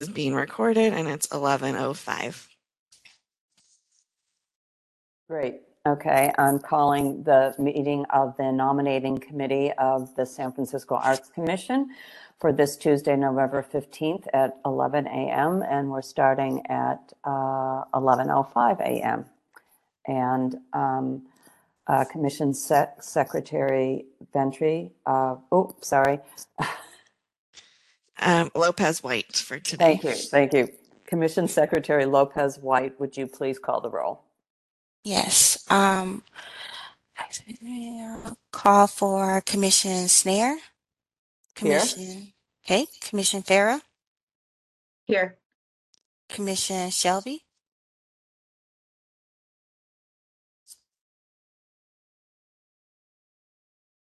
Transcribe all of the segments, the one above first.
is being recorded and it's 11:05. Great. Okay, I'm calling the meeting of the nominating committee of the San Francisco Arts Commission for this Tuesday, November 15th at 11 a.m. And we're starting at uh, 11:05 a.m. And um, uh, Commission Sec- Secretary Ventry, uh, oh, sorry. Um, Lopez White for today. Thank you, thank you. Commission Secretary Lopez White, would you please call the roll? Yes. Um, call for Commission Schnair. Here. Commission. Okay. Commission Farah. Here. Commission Shelby.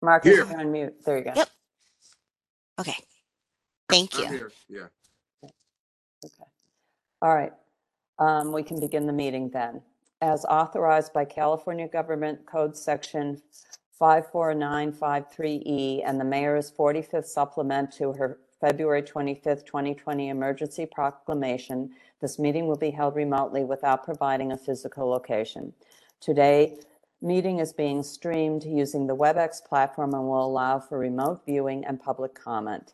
Marcus, Here. you're on mute. There you go. Yep. Okay. Thank I'm you. here, yeah. Okay. All right. Um, we can begin the meeting then. As authorized by California Government Code Section 54953E E and the mayor's 45th supplement to her February 25th, 2020 emergency proclamation, this meeting will be held remotely without providing a physical location. Today, meeting is being streamed using the WebEx platform and will allow for remote viewing and public comment.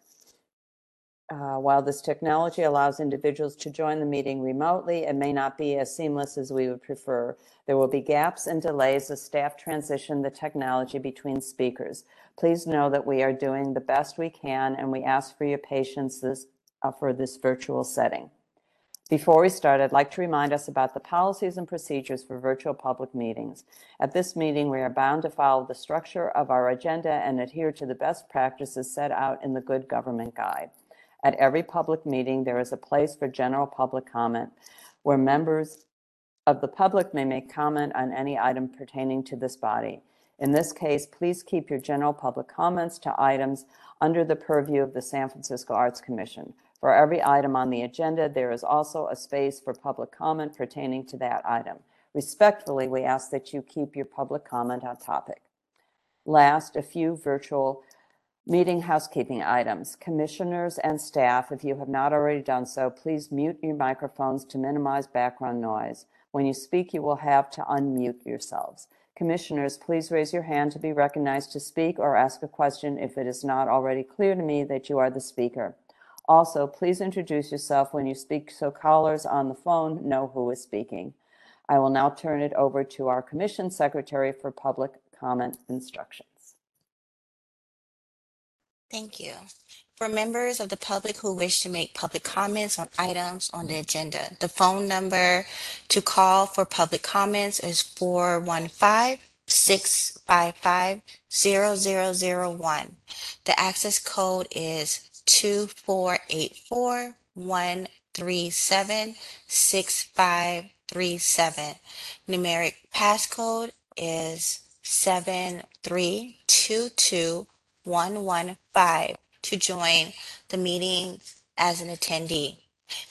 Uh, While this technology allows individuals to join the meeting remotely, it may not be as seamless as we would prefer. There will be gaps and delays as staff transition the technology between speakers. Please know that we are doing the best we can, and we ask for your patience this- uh, for this virtual setting. Before we start, I'd like to remind us about the policies and procedures for virtual public meetings. At this meeting, we are bound to follow the structure of our agenda and adhere to the best practices set out in the Good Government Guide. At every public meeting, there is a place for general public comment where members of the public may make comment on any item pertaining to this body. In this case, please keep your general public comments to items under the purview of the San Francisco Arts Commission. For every item on the agenda, there is also a space for public comment pertaining to that item. Respectfully, we ask that you keep your public comment on topic. Last, a few virtual Meeting housekeeping items. Commissioners and staff, if you have not already done so, please mute your microphones to minimize background noise. When you speak, you will have to unmute yourselves. Commissioners, please raise your hand to be recognized to speak or ask a question if it is not already clear to me that you are the speaker. Also, please introduce yourself when you speak so callers on the phone know who is speaking. I will now turn it over to our Commission Secretary for public comment instructions. Thank you. For members of the public who wish to make public comments on items on the agenda, the phone number to call for public comments is 415-655-0001. The access code is 2484-137-6537. Numeric passcode is 7322 115 to join the meeting as an attendee.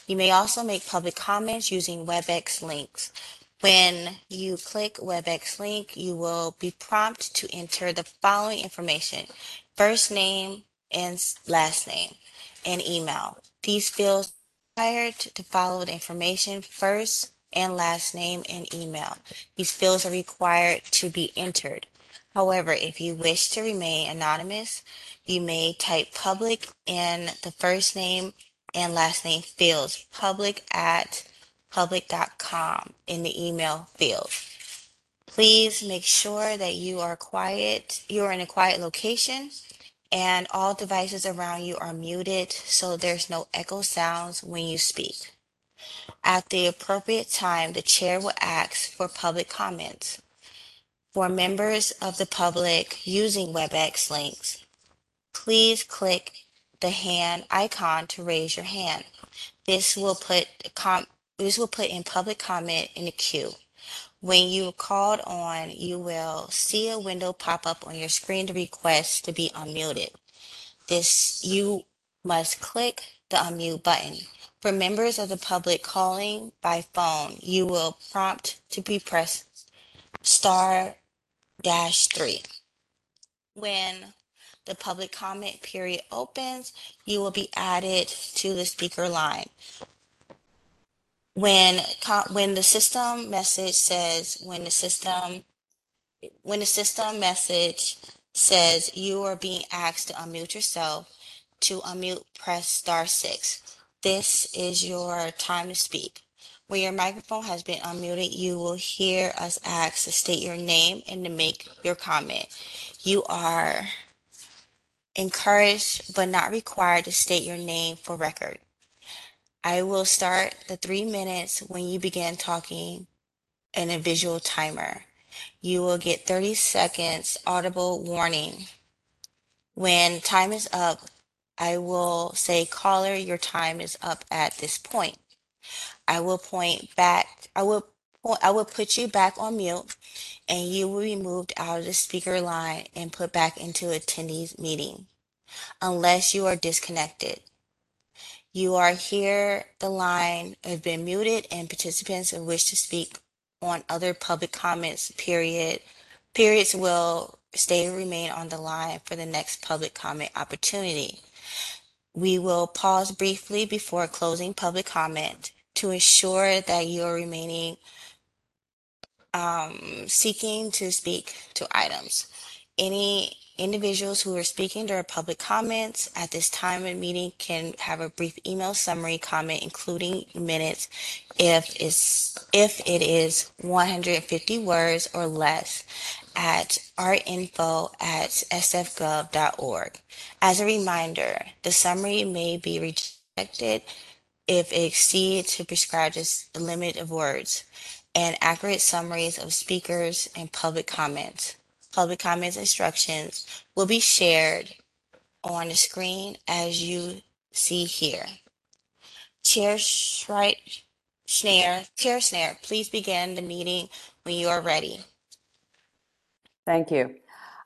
You may also make public comments using WebEx links. When you click WebEx link, you will be prompted to enter the following information, first name and last name, and email. These fields required to follow the information first and last name and email. These fields are required to be entered. However, if you wish to remain anonymous, you may type public in the first name and last name fields, public at public.com in the email field. Please make sure that you are quiet, you are in a quiet location and all devices around you are muted so there's no echo sounds when you speak. At the appropriate time, the chair will ask for public comments. For members of the public using WebEx links, please click the hand icon to raise your hand. This will put com- this will put in public comment in the queue. When you are called on, you will see a window pop up on your screen to request to be unmuted. This you must click the unmute button. For members of the public calling by phone, you will prompt to be pressed star dash three. When the public comment period opens, you will be added to the speaker line. When when the system message says when the system when the system message says you are being asked to unmute yourself, to unmute press star six. This is your time to speak. When your microphone has been unmuted, you will hear us ask to state your name and to make your comment. You are encouraged but not required to state your name for record. I will start the three minutes when you begin talking and a visual timer. You will get 30 seconds audible warning. When time is up, I will say, caller, your time is up at this point. I will point back, I will I will put you back on mute and you will be moved out of the speaker line and put back into attendees meeting unless you are disconnected. You are here, the line has been muted and participants who wish to speak on other public comments period periods will stay remain on the line for the next public comment opportunity. We will pause briefly before closing public comment to ensure that you are remaining um, seeking to speak to items. Any individuals who are speaking during public comments at this time of meeting can have a brief email summary comment, including minutes, if is if it is 150 words or less at artinfo at sfgov.org. As a reminder, the summary may be rejected if it exceeds the prescribed limit of words and accurate summaries of speakers and public comments. Public comments instructions will be shared on the screen as you see here. Chair Schreit, Schnair, Chair Schnair, please begin the meeting when you are ready. Thank you.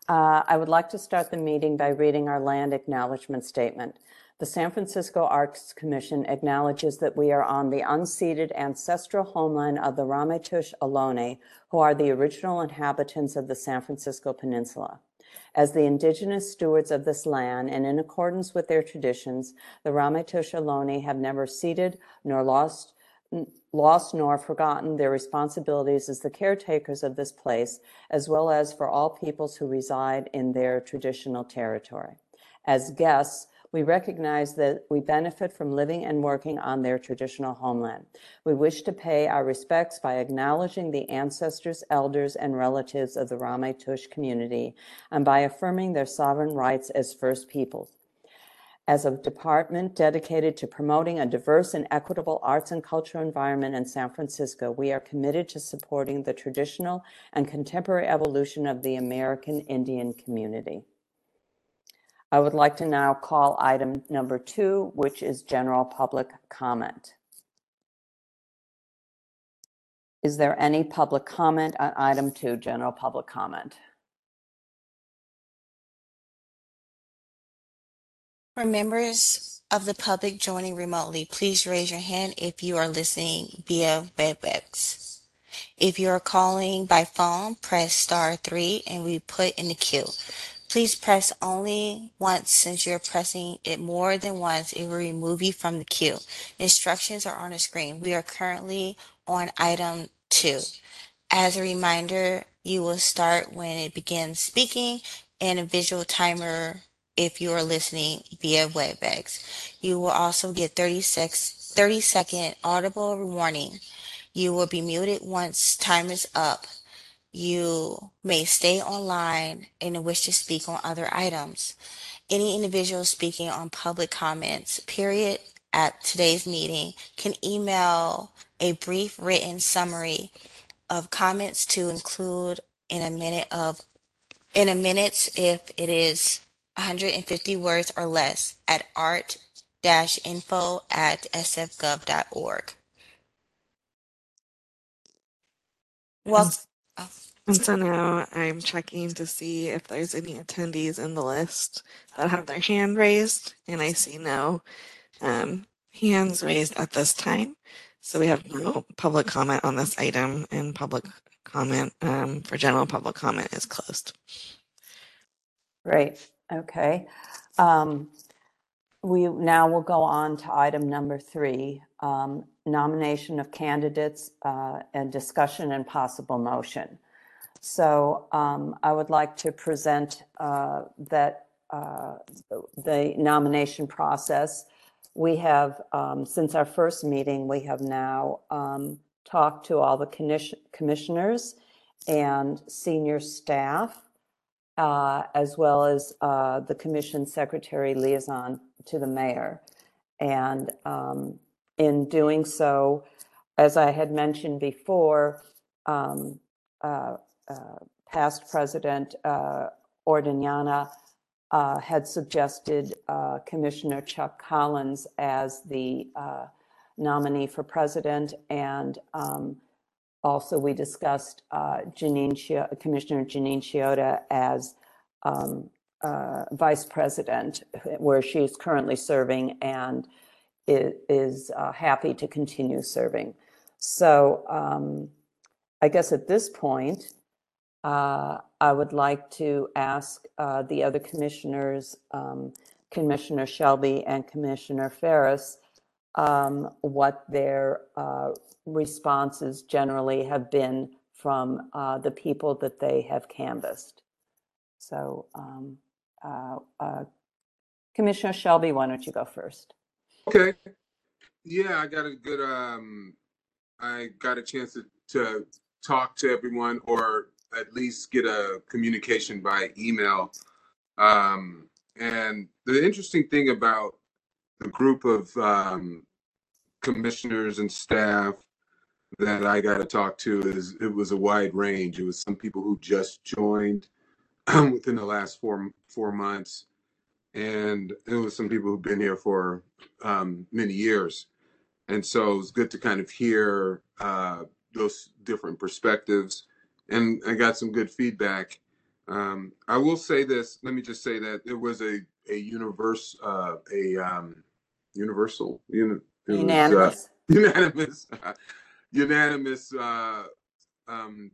Uh, I would like to start the meeting by reading our land acknowledgement statement. The San Francisco Arts Commission acknowledges that we are on the unceded ancestral homeland of the Ramaytush Ohlone, who are the original inhabitants of the San Francisco Peninsula. As the indigenous stewards of this land and in accordance with their traditions, the Ramaytush Ohlone have never ceded nor lost lost nor forgotten their responsibilities as the caretakers of this place, as well as for all peoples who reside in their traditional territory. As guests, we recognize that we benefit from living and working on their traditional homeland. We wish to pay our respects by acknowledging the ancestors, elders, and relatives of the Ramaytush community and by affirming their sovereign rights as First Peoples. As a department dedicated to promoting a diverse and equitable arts and cultural environment in San Francisco, we are committed to supporting the traditional and contemporary evolution of the American Indian community. I would like to now call item number two, which is general public comment. Is there any public comment on item two, general public comment? For members of the public joining remotely, please raise your hand if you are listening via WebEx. If you are calling by phone, press star three and we put in the queue. Please press only once since you're pressing it more than once, it will remove you from the queue. Instructions are on the screen. We are currently on item two. As a reminder, you will start when it begins speaking and a visual timer if you are listening via WebEx. You will also get 30 secs 30 second audible warning. You will be muted once time is up. You may stay online and wish to speak on other items. Any individual speaking on public comments, period, at today's meeting can email a brief written summary of comments to include in a minute of in a minute if it is 150 words or less at art-info at sfgov.org. Well, And so now I'm checking to see if there's any attendees in the list that have their hand raised, and I see no um, hands raised at this time. So we have no public comment on this item, and public comment um, for general public comment is closed. Great. Okay. Um, We now will go on to item number three, um, nomination of candidates uh, and discussion and possible motion. So um, I would like to present uh, that uh, the nomination process. We have, um, since our first meeting, we have now um, talked to all the commis- commissioners and senior staff uh, as well as uh, the commission secretary liaison to the mayor. And um, in doing so, as I had mentioned before, um, uh, uh, past president uh, uh, had suggested uh, Commissioner Chuck Collins as the uh, nominee for president. And um, also, we discussed Janine, Chio- Commissioner Janine Shiota as um, vice president, where she is currently serving and is uh, happy to continue serving. So um, I guess at this point, uh, I would like to ask uh, the other commissioners, um, Commissioner Shelby and Commissioner Ferras, um, what their uh, responses generally have been from uh, the people that they have canvassed. So um, uh, Commissioner Shelby, why don't you go first? Okay. Yeah, I got a good um I got a chance to, to talk to everyone or at least get a communication by email. Um and the interesting thing about the group of um commissioners and staff that I got to talk to is it was a wide range. It was some people who just joined within the last four four months and it was some people who've been here for um, many years. And so it was good to kind of hear uh, those different perspectives, and I got some good feedback. Um, I will say this. Let me just say that it was a a universe, uh, a um, universal, uni- it was, uh, Unanimous? unanimous, unanimous uh, um,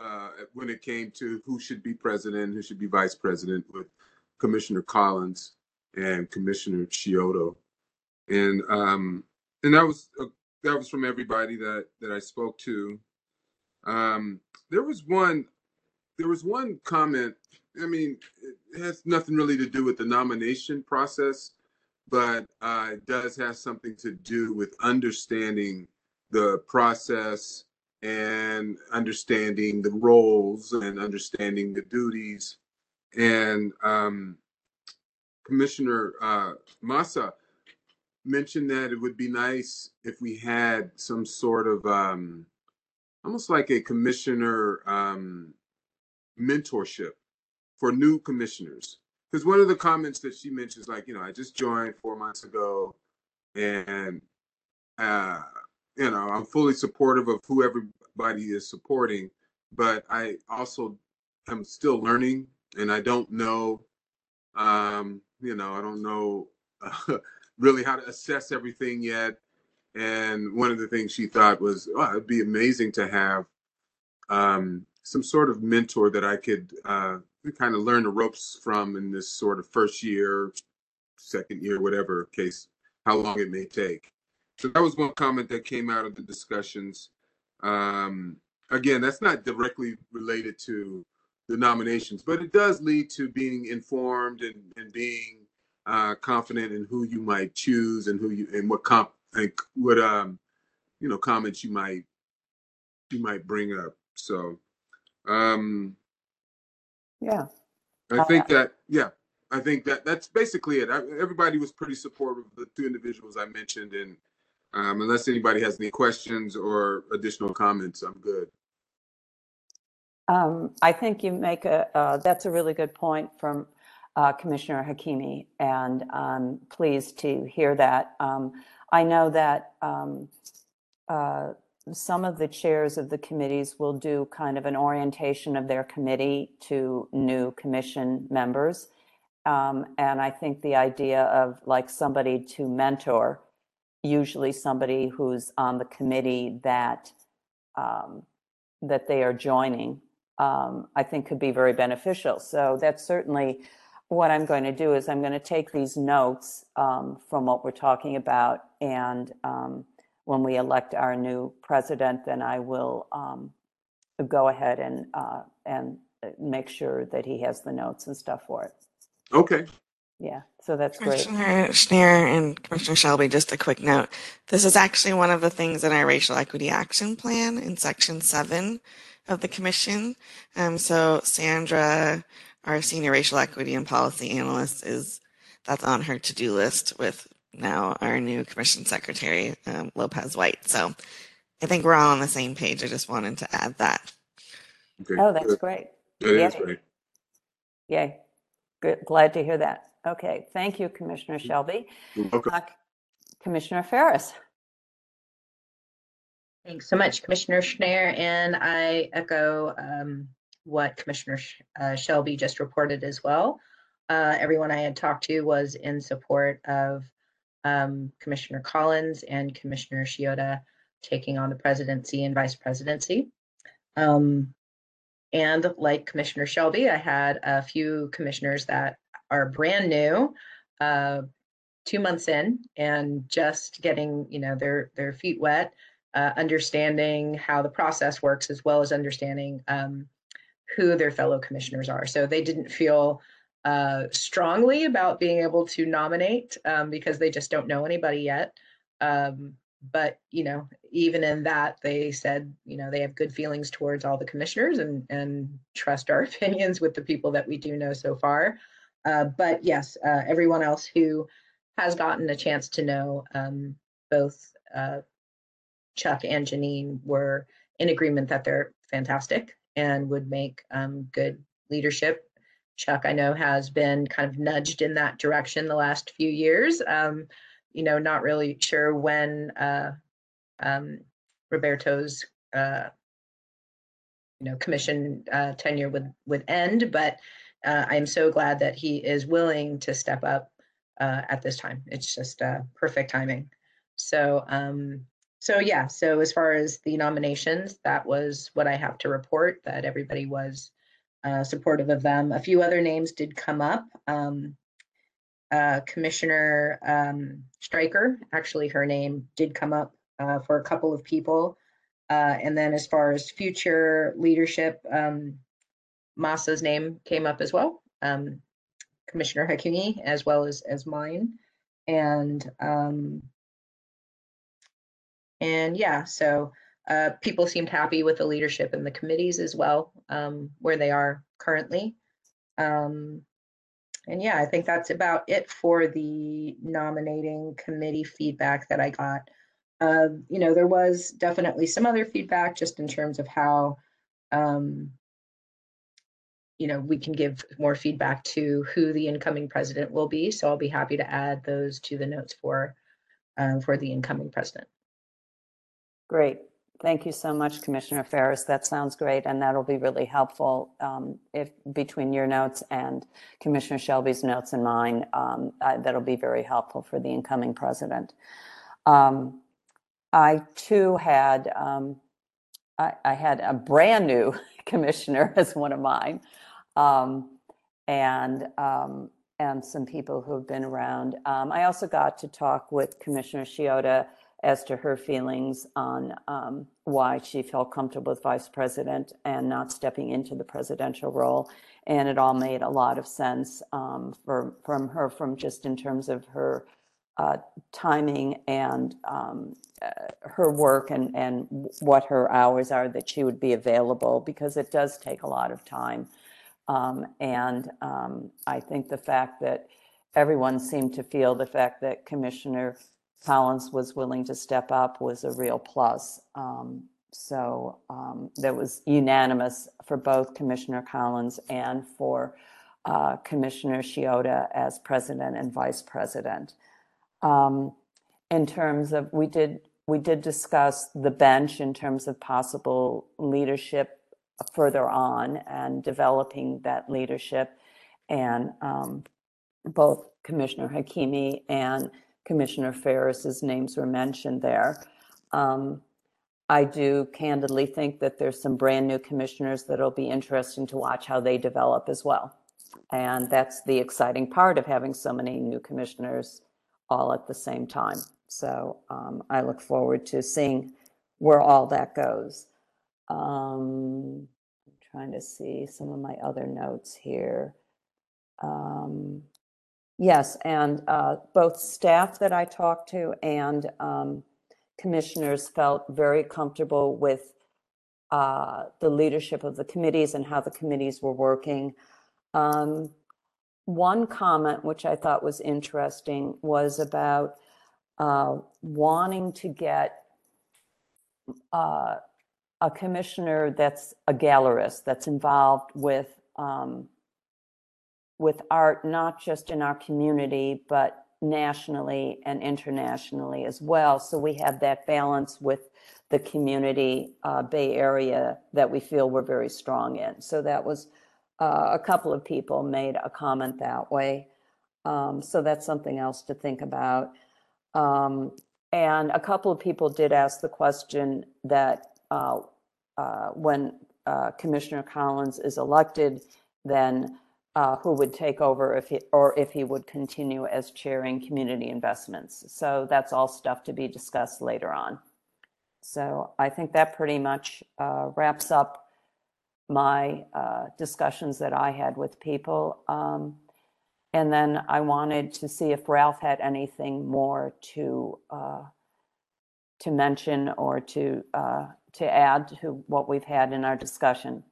uh, when it came to who should be president, who should be vice president, with Commissioner Collins and Commissioner Shiota, and um, and that was uh, that was from everybody that that I spoke to. Um, there was one, there was one comment. I mean, it has nothing really to do with the nomination process, but uh, it does have something to do with understanding the process and understanding the roles and understanding the duties. And um, Commissioner uh, Mahsa mentioned that it would be nice if we had some sort of um, almost like a commissioner um, mentorship for new commissioners. Because one of the comments that she mentions, like, you know, I just joined four months ago and uh, you know, I'm fully supportive of who everybody is supporting, but I also am still learning and I don't know, um, you know, I don't know really how to assess everything yet. And one of the things she thought was, oh, it'd be amazing to have um, some sort of mentor that I could uh, kind of learn the ropes from in this sort of first year, second year, whatever case, how long it may take. So that was one comment that came out of the discussions. Um, again, that's not directly related to the nominations, but it does lead to being informed and, and being uh, confident in who you might choose and who you and what comp and what um you know comments you might you might bring up. So um Yeah. I think that yeah, I think that that's basically it. I, everybody was pretty supportive of the two individuals I mentioned, and um, unless anybody has any questions or additional comments, I'm good. Um, I think you make a, uh, that's a really good point from uh, Commissioner Hakimi, and I'm pleased to hear that. Um, I know that um, uh, some of the chairs of the committees will do kind of an orientation of their committee to new commission members. Um, and I think the idea of like somebody to mentor, usually somebody who's on the committee that um, that they are joining um, I think could be very beneficial. So that's certainly what I'm going to do is I'm going to take these notes um, from what we're talking about, and um, when we elect our new president, then I will um, go ahead and uh, and make sure that he has the notes and stuff for it. Okay. Yeah, so that's great. Commissioner Schnair and Commissioner Shelby, just a quick note. This is actually one of the things in our racial equity action plan in section seven of the commission. Um, so Sandra, our senior racial equity and policy analyst, is that's on her to-do list with now our new commission secretary, um, Lopez White. So I think we're all on the same page. I just wanted to add that. Okay. Oh, that's Good. great. That is Yay. great. Yay. Good, glad to hear that. Okay, thank you, Commissioner Shelby. You're welcome. Uh, Commissioner Ferras. Thanks so much, Commissioner Schnair, and I echo um, what Commissioner uh, Shelby just reported as well. Uh, Everyone I had talked to was in support of um, Commissioner Collins and Commissioner Shiota taking on the presidency and vice presidency. Um, And like Commissioner Shelby, I had a few commissioners that are brand new, uh, two months in, and just getting, you know, their, their feet wet uh, understanding how the process works as well as understanding um, who their fellow commissioners are. So they didn't feel uh, strongly about being able to nominate um, because they just don't know anybody yet. Um, but you know, even in that, they said you know they have good feelings towards all the commissioners and and trust our opinions with the people that we do know so far. Uh, but yes, uh, everyone else who has gotten a chance to know um, both uh, Chuck and Janine were in agreement that they're fantastic and would make um, good leadership. Chuck, I know, has been kind of nudged in that direction the last few years. Um, you know, not really sure when uh, um, Roberto's, uh, you know, commission uh, tenure would would end, but uh, I am so glad that he is willing to step up uh, at this time. It's just uh, perfect timing. So, um, so yeah, so as far as the nominations, that was what I have to report, that everybody was uh, supportive of them. A few other names did come up. Um, uh, Commissioner um, Stryker, actually her name did come up uh, for a couple of people. Uh, and then as far as future leadership, um, Mahsa's name came up as well. Um, Commissioner Hakimi, as well as, as mine. And um, and yeah, so uh, people seemed happy with the leadership and the committees as well, um, where they are currently. Um, and yeah, I think that's about it for the nominating committee feedback that I got. Uh, you know, there was definitely some other feedback just in terms of how, um, you know, we can give more feedback to who the incoming president will be. So I'll be happy to add those to the notes for uh, for the incoming president. Great. Thank you so much, Commissioner Ferras. That sounds great, and that'll be really helpful um, if between your notes and Commissioner Shelby's notes and mine. Um, I, that'll be very helpful for the incoming president. Um, I too had um, I, I had a brand new commissioner as one of mine, um, and um, and some people who have been around. I also got to talk with Commissioner Shiota as to her feelings on um, why she felt comfortable with vice president and not stepping into the presidential role. And it all made a lot of sense um, for, from her, from just in terms of her uh, timing and um, uh, her work and, and what her hours are that she would be available because it does take a lot of time. Um, and um, I think the fact that everyone seemed to feel the fact that Commissioner Collins was willing to step up was a real plus. Um, so um, that was unanimous for both Commissioner Collins and for uh, Commissioner Shiota as president and vice president. Um, in terms of, we did we did discuss the bench in terms of possible leadership further on and developing that leadership, and um, both Commissioner Hakimi and Commissioner Ferras's names were mentioned there. Um, I do candidly think that there's some brand new commissioners that'll be interesting to watch how they develop as well. And that's the exciting part of having so many new commissioners all at the same time. So um, I look forward to seeing where all that goes. Um, I'm trying to see some of my other notes here. Um, yes, and uh, both staff that I talked to and um, commissioners felt very comfortable with uh, the leadership of the committees and how the committees were working. Um, one comment which I thought was interesting was about uh, wanting to get uh, a commissioner that's a gallerist, that's involved with um, with art, not just in our community, but nationally and internationally as well. So we have that balance with the community uh, Bay Area that we feel we're very strong in. So that was uh, a couple of people made a comment that way. Um, so that's something else to think about. Um, and a couple of people did ask the question that uh, uh, when uh, Commissioner Collins is elected, then uh, who would take over if he, or if he would continue as chairing community investments. So that's all stuff to be discussed later on. So I think that pretty much uh, wraps up my uh, discussions that I had with people. Um, and then I wanted to see if Ralph had anything more to uh, to mention or to uh, to add to what we've had in our discussion.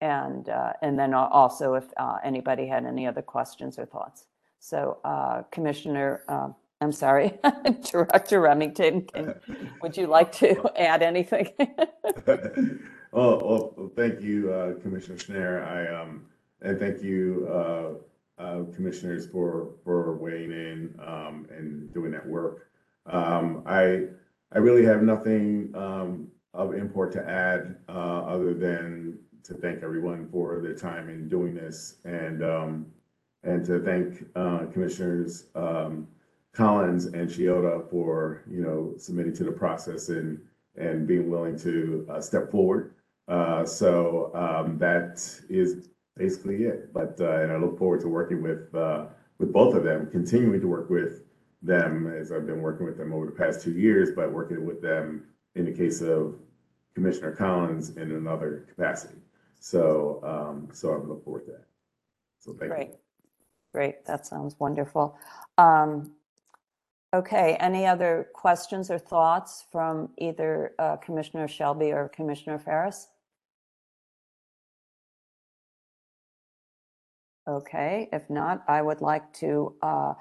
And uh, and then also if uh, anybody had any other questions or thoughts. So uh, Commissioner, uh, I'm sorry, Director Remington, can, would you like to add anything? Oh, well, thank you, uh, Commissioner Schneider. I, um, and thank you, uh, uh, commissioners for, for weighing in, um, and doing that work. Um, I, I really have nothing, um, of import to add, uh, other than to thank everyone for their time in doing this and, um, and to thank, uh, Commissioners, um, Collins and Shiota for, you know, submitting to the process and, and being willing to, uh, step forward. Uh, so um, that is basically it. But uh, and I look forward to working with uh, with both of them, continuing to work with them as I've been working with them over the past two years, but working with them in the case of Commissioner Collins in another capacity. So um, so I look forward to that. So thank Great, you. great, that sounds wonderful. Um, Okay, any other questions or thoughts from either uh, Commissioner Shelby or Commissioner Ferras? Okay, if not, I would like to uh,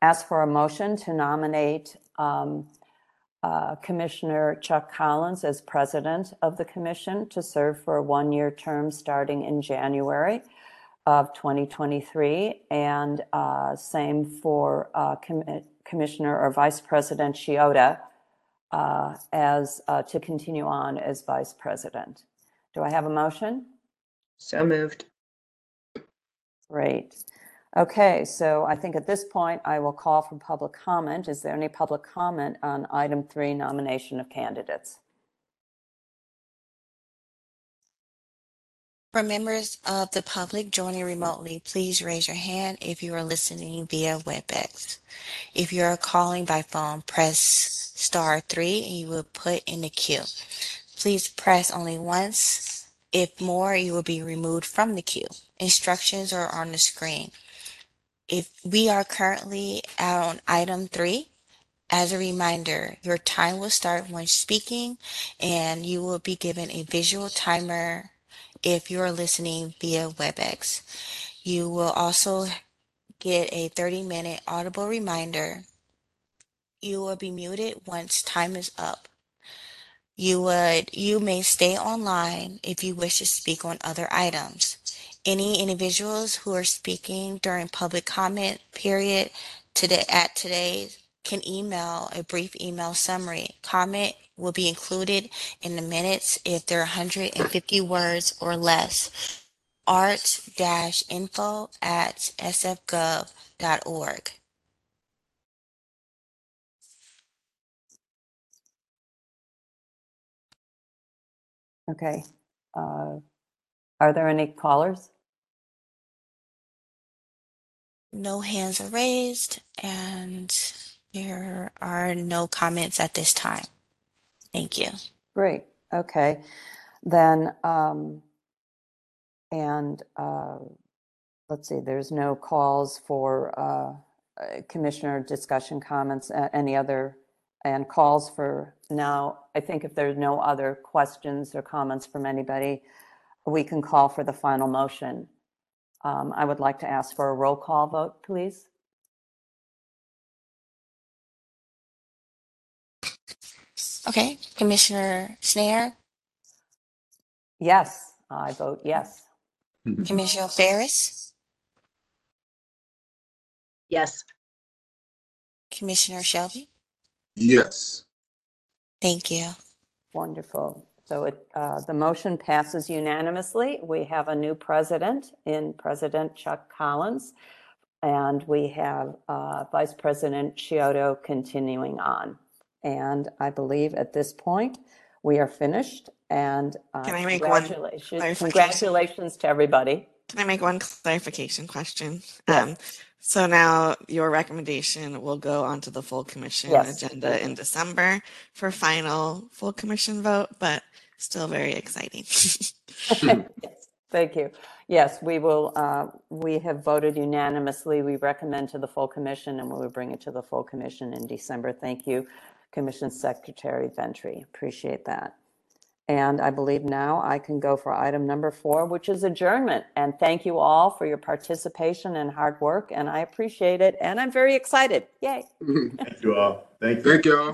ask for a motion to nominate um, uh, Commissioner Chuck Collins as president of the commission to serve for a one-year term starting in January of 2023, and uh, same for uh, commi- Commissioner or Vice President Shiota uh, as, uh, to continue on as vice president. Do I have a motion? So moved. Great. Okay, so I think at this point, I will call for public comment. Is there any public comment on item three, nomination of candidates? For members of the public joining remotely, please raise your hand if you are listening via WebEx. If you are calling by phone, press star three and you will put in the queue. Please press only once. If more, you will be removed from the queue. Instructions are on the screen. If we are currently on item three, as a reminder, your time will start when speaking and you will be given a visual timer if you're listening via WebEx. You will also get a 30 minute audible reminder. You will be muted once time is up. You would you may stay online if you wish to speak on other items. Any individuals who are speaking during public comment period today at today can email a brief email summary. Comment will be included in the minutes if they're 150 words or less. art-info at sfgov.org. Okay. Uh, Are there any callers? No hands are raised and there are no comments at this time. Thank you. Great, okay. Then, um, and, uh, let's see, there's no calls for, uh, uh, commissioner discussion comments, uh, any other, and calls for now. I think if there's no other questions or comments from anybody, we can call for the final motion. Um, I would like to ask for a roll call vote, please. Okay, Commissioner Schnair, Yes, I vote yes. Commissioner Ferras, Yes. Commissioner Shelby. Yes. Thank you. Wonderful. So it, uh, the motion passes unanimously. We have a new president in President Chuck Collins. And we have uh, Vice President Shiota continuing on. And I believe at this point, we are finished and uh, Can I make one congratulations- clarification? Congratulations to everybody. Can I make one clarification question? Yes. Um, so now your recommendation will go onto the full commission Yes. agenda in December for final full commission vote, but still very exciting. Yes, Thank you. Yes, we will, uh, we have voted unanimously. We recommend to the full commission and we will bring it to the full commission in December. Thank you, Commission Secretary Ventry. Appreciate that. And I believe now I can go for item number four, which is adjournment. And thank you all for your participation and hard work, and I appreciate it. And I'm very excited. Yay. Thank you all. Thank you. Thank y'all.